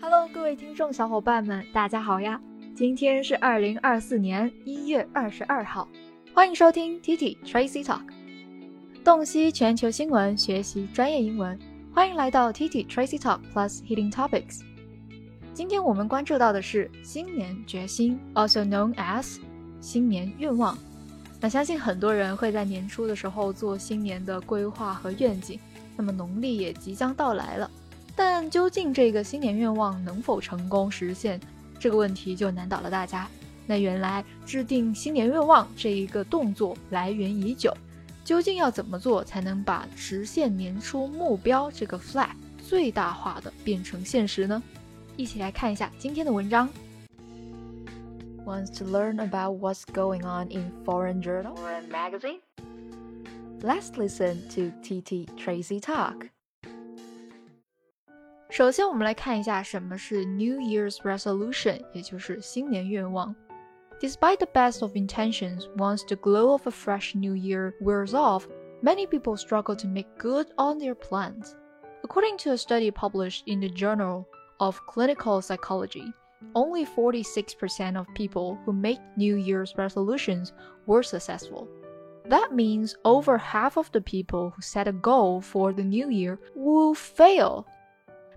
Hello，各位听众小伙伴们，大家好呀！今天是二零二四年一月二十二号，欢迎收听 TT Tracy Talk，洞悉全球新闻，学习专业英文，欢迎来到 TT Tracy Talk Plus Hitting Topics。今天我们关注到的是新年决心，also known as 新年愿望。那相信很多人会在年初的时候做新年的规划和愿景，那么农历也即将到来了。但究竟这个新年愿望能否成功实现，这个问题就难倒了大家。那原来制定新年愿望这一个动作来源已久，究竟要怎么做才能把实现年初目标这个 flag 最大化的变成现实呢？一起来看一下今天的文章。Wants to learn about what's going on in foreign journal or magazine? Let's listen to TT Tracy talk. 首先，我们来看一下什么是 New Year's Resolution，也就是新年愿望。Despite the best of intentions, once the glow of a fresh new year wears off, many people struggle to make good on their plans. According to a study published in the Journal of Clinical Psychology, only 46% of people who make New Year's resolutions were successful. That means over half of the people who set a goal for the new year will fail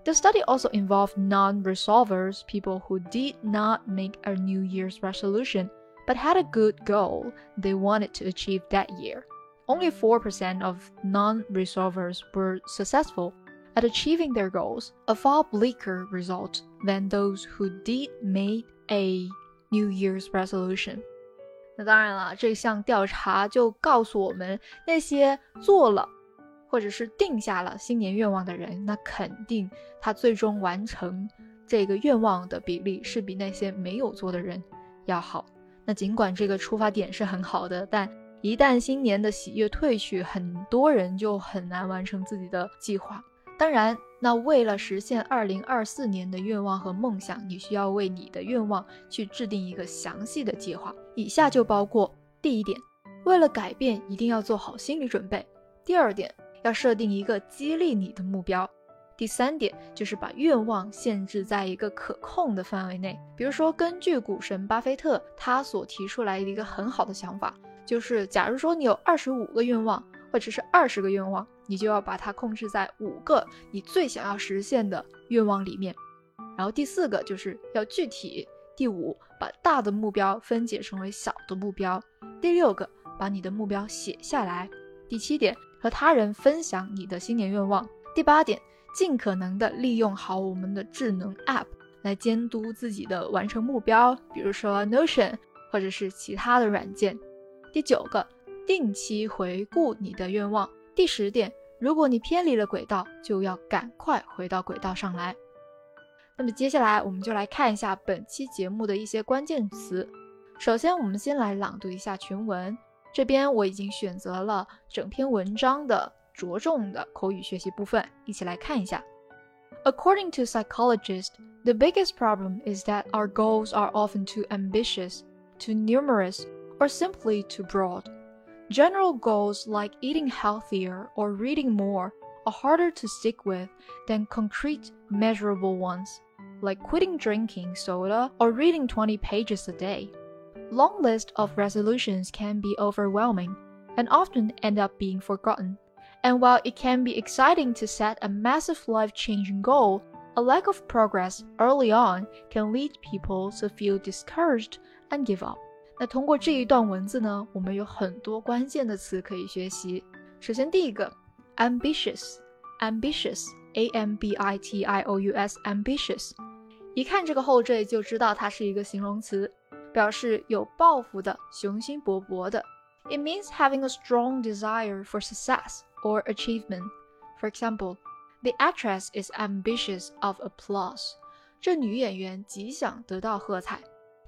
the study also involved non resolvers, people who did not make a New Year's resolution but had a good goal they wanted to achieve that year. Only 4% of non resolvers were successful at achieving their goals, a far bleaker result than those who did make a New Year's resolution. 那当然了，这项调查就告诉我们，那些做了 或者是定下了新年愿望的人，那肯定他最终完成这个愿望的比例是比那些没有做的人要好。那尽管这个出发点是很好的，但一旦新年的喜悦褪去，很多人就很难完成自己的计划。当然，那为了实现二零二四年的愿望和梦想，你需要为你的愿望去制定一个详细的计划。以下就包括第一点，为了改变一定要做好心理准备；第二点。要设定一个激励你的目标。第三点就是把愿望限制在一个可控的范围内。比如说，根据股神巴菲特他所提出来的一个很好的想法，就是假如说你有二十五个愿望，或者是二十个愿望，你就要把它控制在五个你最想要实现的愿望里面。然后第四个就是要具体。第五，把大的目标分解成为小的目标。第六个，把你的目标写下来。第七点。和他人分享你的新年愿望。第八点，尽可能的利用好我们的智能 App 来监督自己的完成目标，比如说 Notion 或者是其他的软件。第九个，定期回顾你的愿望。第十点，如果你偏离了轨道，就要赶快回到轨道上来。那么接下来我们就来看一下本期节目的一些关键词。首先，我们先来朗读一下全文。这边我已经选择了整篇文章的着重的口语学习部分，一起来看一下。According to psychologists, the biggest problem is that our goals are often too ambitious, too numerous, or simply too broad. General goals like eating healthier or reading more are harder to stick with than concrete, measurable ones, like quitting drinking soda or reading 20 pages a day long list of resolutions can be overwhelming and often end up being forgotten. And while it can be exciting to set a massive life changing goal, a lack of progress early on can lead people to feel discouraged and give up. 那通过这一段文字呢，我们有很多关键的词可以学习。首先，第一个，ambitious，ambitious，a m b i t i o u s，ambitious，一看这个后缀就知道它是一个形容词。 表示有抱负的、雄心勃勃的。It means having a strong desire for success or achievement. For example, the actress is ambitious of applause. 这女演员极想得到喝彩。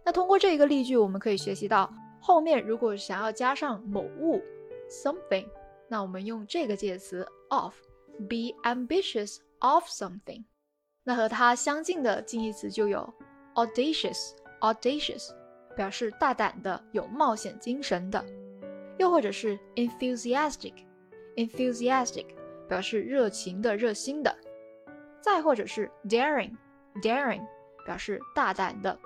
那通过这一个例句，我们可以学习到，后面如果想要加上某物 something，那我们用这个介词 of，be ambitious of something。那和它相近的近义词就有 audacious，audacious。表示大胆的、有冒险精神的，又或者是 enthusiastic，enthusiastic 表示热情的、热心的，再或者是 daring daring，表示大胆的。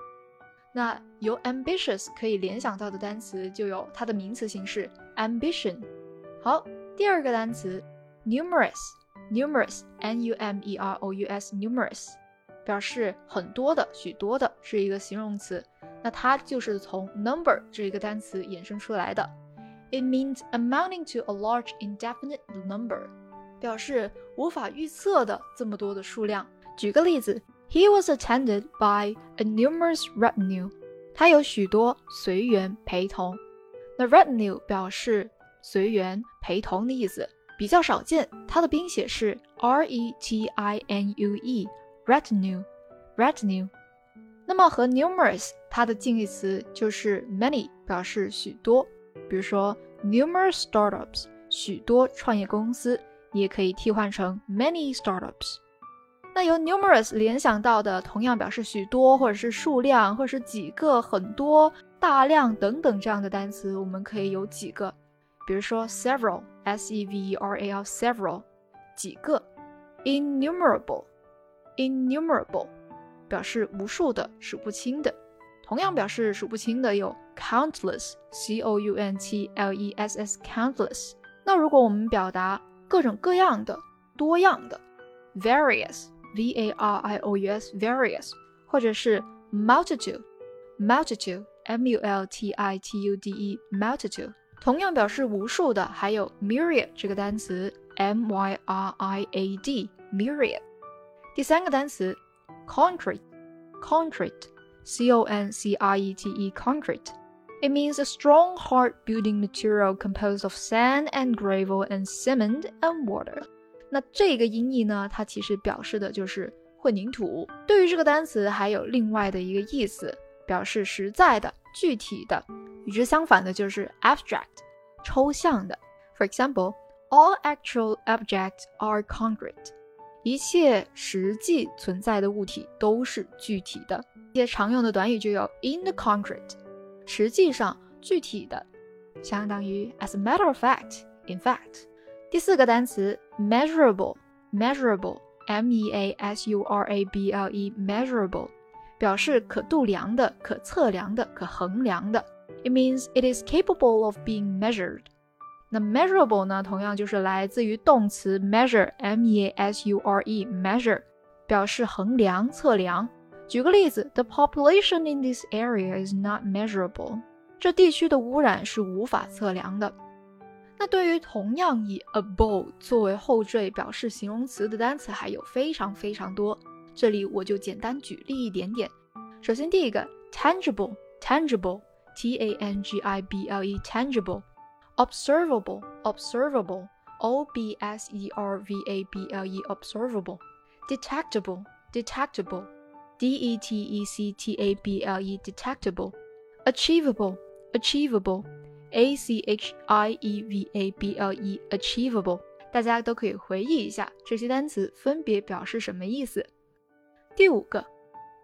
那由 ambitious 可以联想到的单词就有它的名词形式 ambition。好，第二个单词 numerous，numerous，n u m e r o u s，numerous，表示很多的、许多的，是一个形容词。那它就是从 number 这一个单词衍生出来的。It means amounting to a large indefinite number，表示无法预测的这么多的数量。举个例子。He was attended by a numerous retinue。他有许多随员陪同。那 retinue 表示随员陪同的意思，比较少见。它的拼写是 r e t i n u e，retinue retinue。那么和 numerous 它的近义词就是 many，表示许多。比如说 numerous startups，许多创业公司，你也可以替换成 many startups。那由 numerous 联想到的，同样表示许多，或者是数量，或者是几个、很多、大量等等这样的单词，我们可以有几个，比如说 several，s e v e r a l，several，几个；innumerable，innumerable，表示无数的、数不清的。同样表示数不清的有 countless，c o u n t l e s s，countless。那如果我们表达各种各样的、多样的，various。v a r i o u s various，或者是 multitude multitude m u l t i t u d e multitude，同样表示无数的，还有 myriad 这个单词 m y r i a d myriad。第三个单词 concrete concrete c o n c r e t e concrete。It means a strong, hard building material composed of sand and gravel and cement and water. 那这个音译呢，它其实表示的就是混凝土。对于这个单词，还有另外的一个意思，表示实在的、具体的。与之相反的就是 abstract，抽象的。For example, all actual objects are concrete。 一切实际存在的物体都是具体的。一些常用的短语就有 in the concrete，实际上、具体的，相当于 as a matter of fact, in fact。第四个单词 measurable，measurable，m e a s u r a b l e，measurable，表示可度量的、可测量的、可衡量的。It means it is capable of being measured。 那 measurable 呢，同样就是来自于动词 measure，m e a s u r e，measure，表示衡量、测量。举个例子，The population in this area is not measurable。这地区的污染是无法测量的。那对于同样以 above 作为后缀表示形容词的单词还有非常非常多，这里我就简单举例一点点。首先第一个 tangible，tangible，t a n g i b l e，tangible n g i b l e，tangible，observable，observable，o b s e r v a b l e，observable，detectable，detectable，d e t e c t a b l e，detectable，achievable，achievable。a c h i e v a b l e achievable，大家都可以回忆一下这些单词分别表示什么意思。第五个，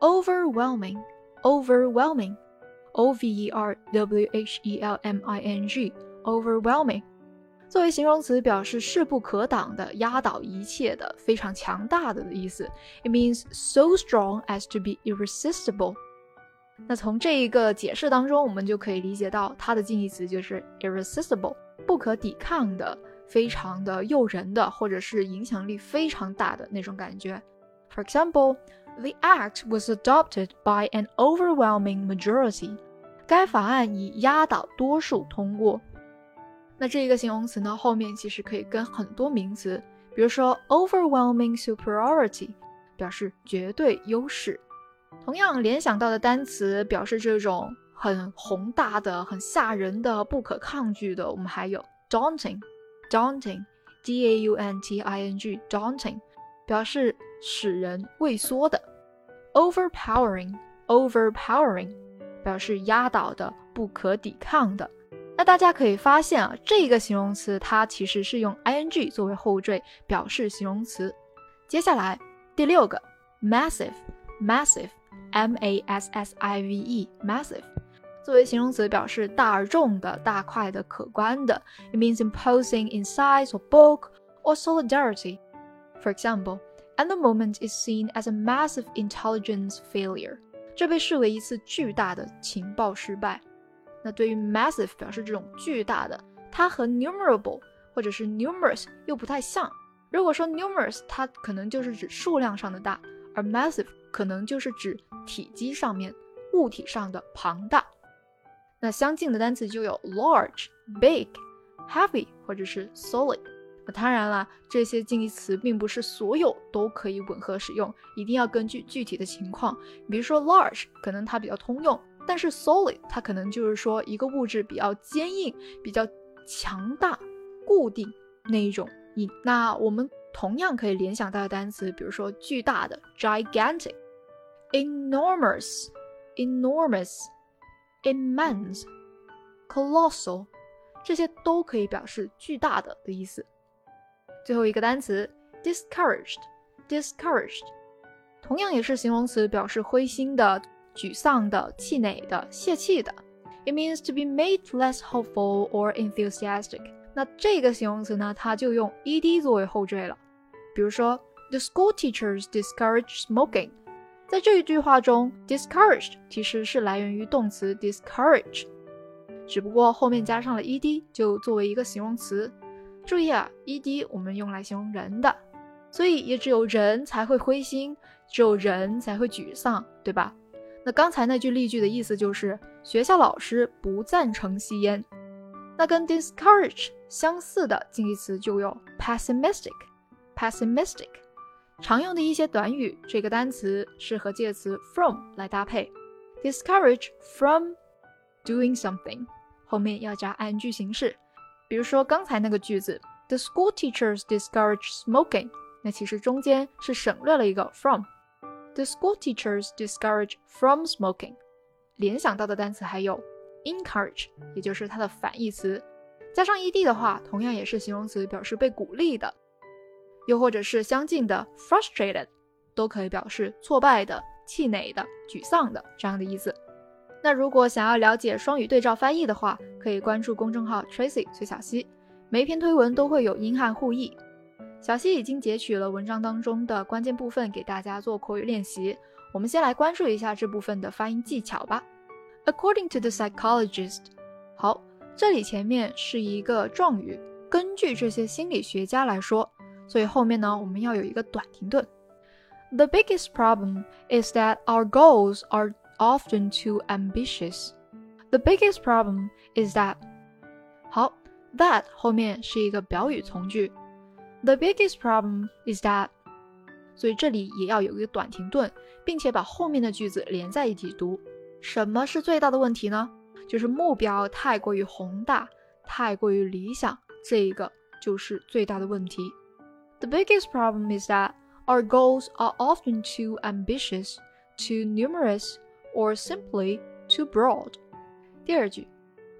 overwhelming overwhelming o v e r w h e l m i n g overwhelming，作为形容词表示势不可挡的、压倒一切的、非常强大的的意思。It means so strong as to be irresistible。那从这一个解释当中，我们就可以理解到它的近义词就是 irresistible，不可抵抗的，非常的诱人的，或者是影响力非常大的那种感觉。For example, the act was adopted by an overwhelming majority。该法案以压倒多数通过。那这一个形容词呢，后面其实可以跟很多名词，比如说 overwhelming superiority，表示绝对优势。同样联想到的单词表示这种很宏大的、很吓人的、不可抗拒的，我们还有 daunting，daunting，d a u n t i n g，daunting，表示使人畏缩的；overpowering，overpowering，表示压倒的、不可抵抗的。那大家可以发现啊，这个形容词它其实是用 i n g 作为后缀表示形容词。接下来第六个，massive，massive。M A S S I V E，massive，作为形容词表示大而重的、大块的、可观的。It means imposing in size or bulk or solidarity. For example, and the moment is seen as a massive intelligence failure。这被视为一次巨大的情报失败。 那对于 massive 表示这种巨大的，它和 numerable 或者是 numerous 又不太像。如果说 numerous，它可能就是指数量上的大，而 massive 可能就是指体积上面、物体上的庞大。那相近的单词就有 large、big、heavy 或者是 solid。那当然了，这些近义词并不是所有都可以吻合使用，一定要根据具体的情况。比如说 large 可能它比较通用，但是 solid 它可能就是说一个物质比较坚硬、比较强大、固定那一种硬。那我们同样可以联想到的单词，比如说巨大的 gigantic、enormous、enormous、immense、colossal，这些都可以表示巨大的的意思。最后一个单词 discouraged，discouraged，同样也是形容词，表示灰心的、沮丧的、气馁的、泄气的。It means to be made less hopeful or enthusiastic。那这个形容词呢，它就用 ed 作为后缀了。比如说，The school teachers discourage smoking。在这一句话中，discouraged 其实是来源于动词 discourage，只不过后面加上了 ed，就作为一个形容词。注意啊，ed 我们用来形容人的，所以也只有人才会灰心，只有人才会沮丧，对吧？那刚才那句例句的意思就是学校老师不赞成吸烟。那跟 discourage 相似的近义词就有 pessimistic，pessimistic。常用的一些短语，这个单词是和介词 from 来搭配，discourage from doing something，后面要加 ing 形式。比如说刚才那个句子，The school teachers discourage smoking。那其实中间是省略了一个 from。The school teachers discourage from smoking。联想到的单词还有 encourage，也就是它的反义词，加上 ed 的话，同样也是形容词，表示被鼓励的。又或者是相近的 frustrated，都可以表示挫败的、气馁的、沮丧的这样的意思。那如果想要了解双语对照翻译的话，可以关注公众号 Tracy 崔小溪，每一篇推文都会有英汉互译。小溪已经截取了文章当中的关键部分给大家做口语练习。我们先来关注一下这部分的发音技巧吧。According to the psychologist，好，这里前面是一个状语，根据这些心理学家来说，所以后面呢我们要有一个短停顿。The biggest problem is that our goals are often too ambitious. The biggest problem is that 好，that 后面是一个表语从句。The biggest problem is that，所以这里也要有一个短停顿，并且把后面的句子连在一起读。什么是最大的问题呢？就是目标太过于宏大，太过于理想，这一个就是最大的问题。The biggest problem is that our goals are often too ambitious, too numerous, or simply too broad. 第二句，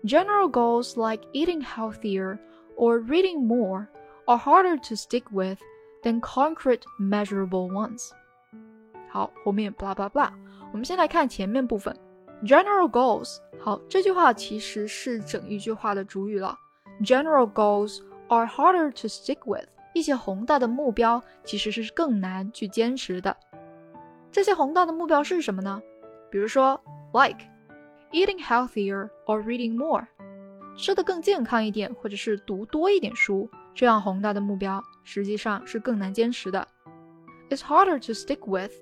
General goals like eating healthier or reading more Are harder to stick with than concrete measurable ones. 好，后面 blah blah blah。我们先来看前面部分，general goals。好，这句话其实是整一句话的主语了。General goals are harder to stick with。一些宏大的目标其实是更难去坚持的。这些宏大的目标是什么呢？比如说，like eating healthier or reading more，吃的更健康一点，或者是读多一点书，这样宏大的目标实际上是更难坚持的。It's harder to stick with。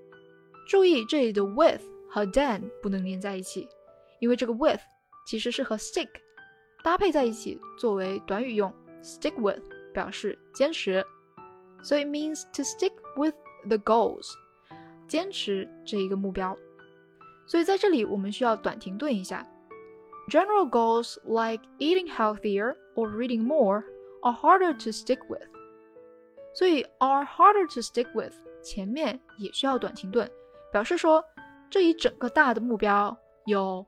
注意这里的 with 和 than 不能连在一起，因为这个 with 其实是和 stick 搭配在一起作为短语用，stick with 表示坚持，所以 means to stick with the goals，坚持这一个目标。所以在这里我们需要短停顿一下。General goals like eating healthier or reading more are harder to stick with。所以 are harder to stick with 前面也需要短停顿，表示说这一整个大的目标有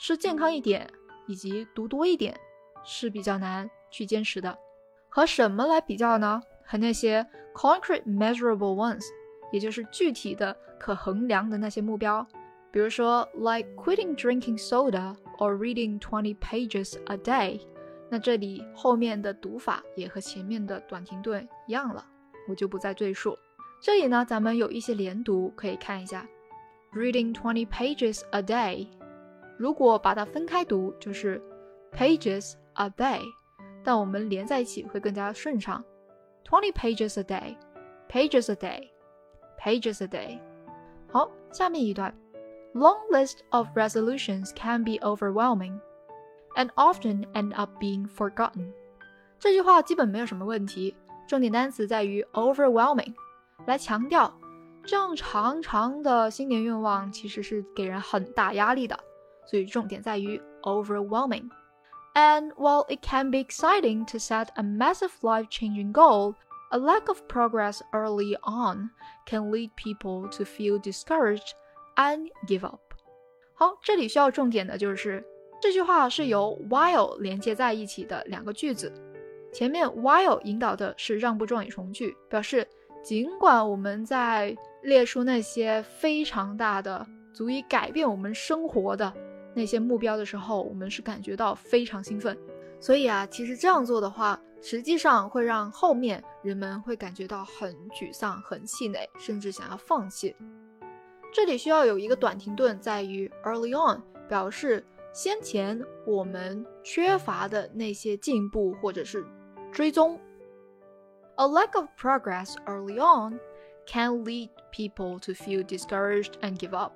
吃健康一点以及读多一点是比较难去坚持的。和什么来比较呢？和那些 concrete measurable ones，也就是具体的可衡量的那些目标。比如说，like quitting drinking soda or reading twenty pages a day，那这里后面的读法也和前面的短停顿一样了，我就不再赘述。这里呢，咱们有一些连读可以看一下，reading twenty pages a day。如果把它分开读，就是 pages a day，但我们连在一起会更加顺畅。twenty pages a day，pages a day，pages a day。好，下面一段，long list of resolutions can be overwhelming and often end up being forgotten。这句话基本没有什么问题，重点单词在于 overwhelming，来强调这样长长的新年愿望其实是给人很大压力的。所以重点在于 overwhelming. And while it can be exciting to set a massive life-changing goal, a lack of progress early on can lead people to feel discouraged and give up. 好，这里需要重点的就是 这句话是由 while 连接在一起的两个句子，前面 while 引导的是让步状语从句，表示尽管我们在列出那些非常大的、足以改变我们生活的那些目标的时候，我们是感觉到非常兴奋。所以啊，其实这样做的话，实际上会让后面人们会感觉到很沮丧、很气馁，甚至想要放弃。这里需要有一个短停顿，在于 early on，表示先前我们缺乏的那些进步或者是追踪。A lack of progress early on can lead people to feel discouraged and give up.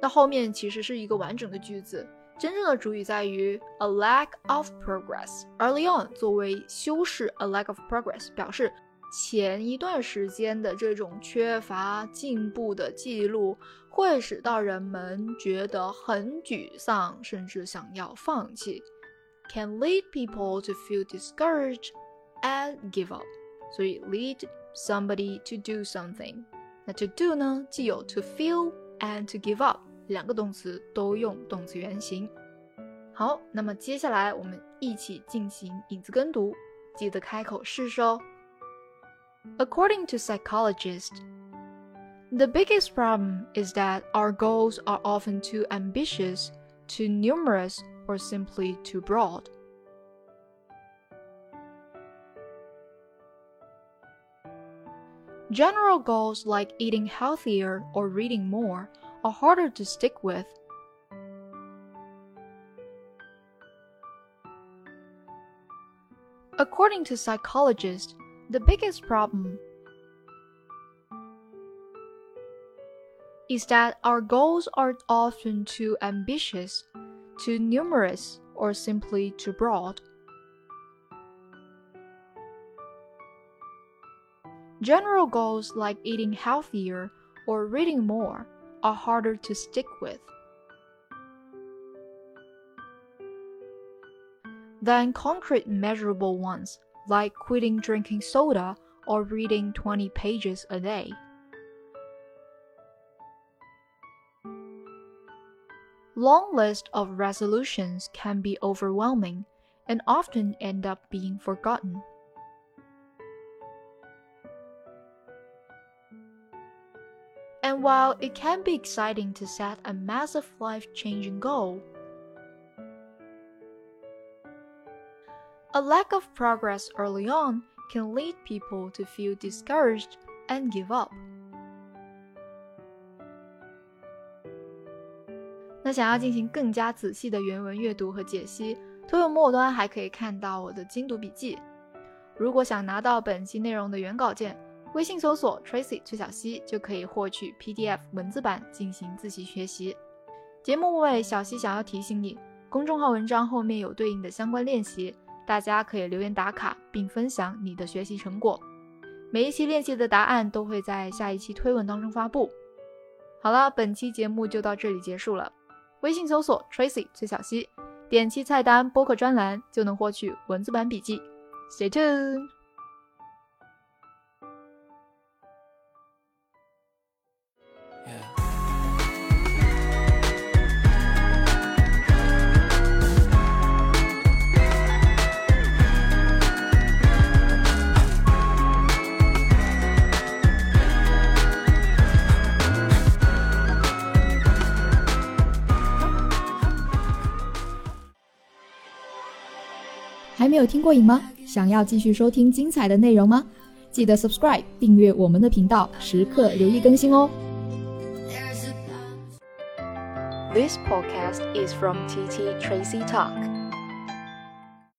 那后面其实是一个完整的句子，真正的主语在于 a lack of progress early on 作为修饰 a lack of progress，表示前一段时间的这种缺乏进步的记录，会使到人们觉得很沮丧，甚至想要放弃，can lead people to feel discouraged and give up。所以 lead somebody to do something，那 to do 呢，既有 to feel and to give up。两个动词都用动词原形。好，那么接下来我们一起进行影子跟读，记得开口试试哦。According to psychologist. The biggest problem is that our goals are often too ambitious, too numerous, or simply too broad. General goals like eating healthier or reading more are harder to stick with. According to psychologists, the biggest problem is that our goals are often too ambitious, too numerous, or simply too broad. General goals like eating healthier or reading more are harder to stick with. Than concrete measurable ones like quitting drinking soda or reading 20 pages a day. Long lists of resolutions can be overwhelming and often end up being forgotten. And while it can be exciting to set a massive life changing goal, a lack of progress early on can lead people to feel discouraged and give up. 那想要进行更加仔细的原文阅读和解析，推文末端还可以看到我的精读笔记。如果想拿到本期内容的原稿件，微信搜索 Tracy 崔小溪就可以获取 PDF 文字版进行自习学习。节目末尾，小溪想要提醒你，公众号文章后面有对应的相关练习，大家可以留言打卡并分享你的学习成果。每一期练习的答案都会在下一期推文当中发布。好了，本期节目就到这里结束了。微信搜索 Tracy 崔小溪，点击菜单播客专栏就能获取文字版笔记。Stay tuned。有听过瘾吗？想要继续收听精彩的内容吗？记得 subscribe 订阅我们的频道，时刻留意更新哦。This podcast is from TT Tracy Talk.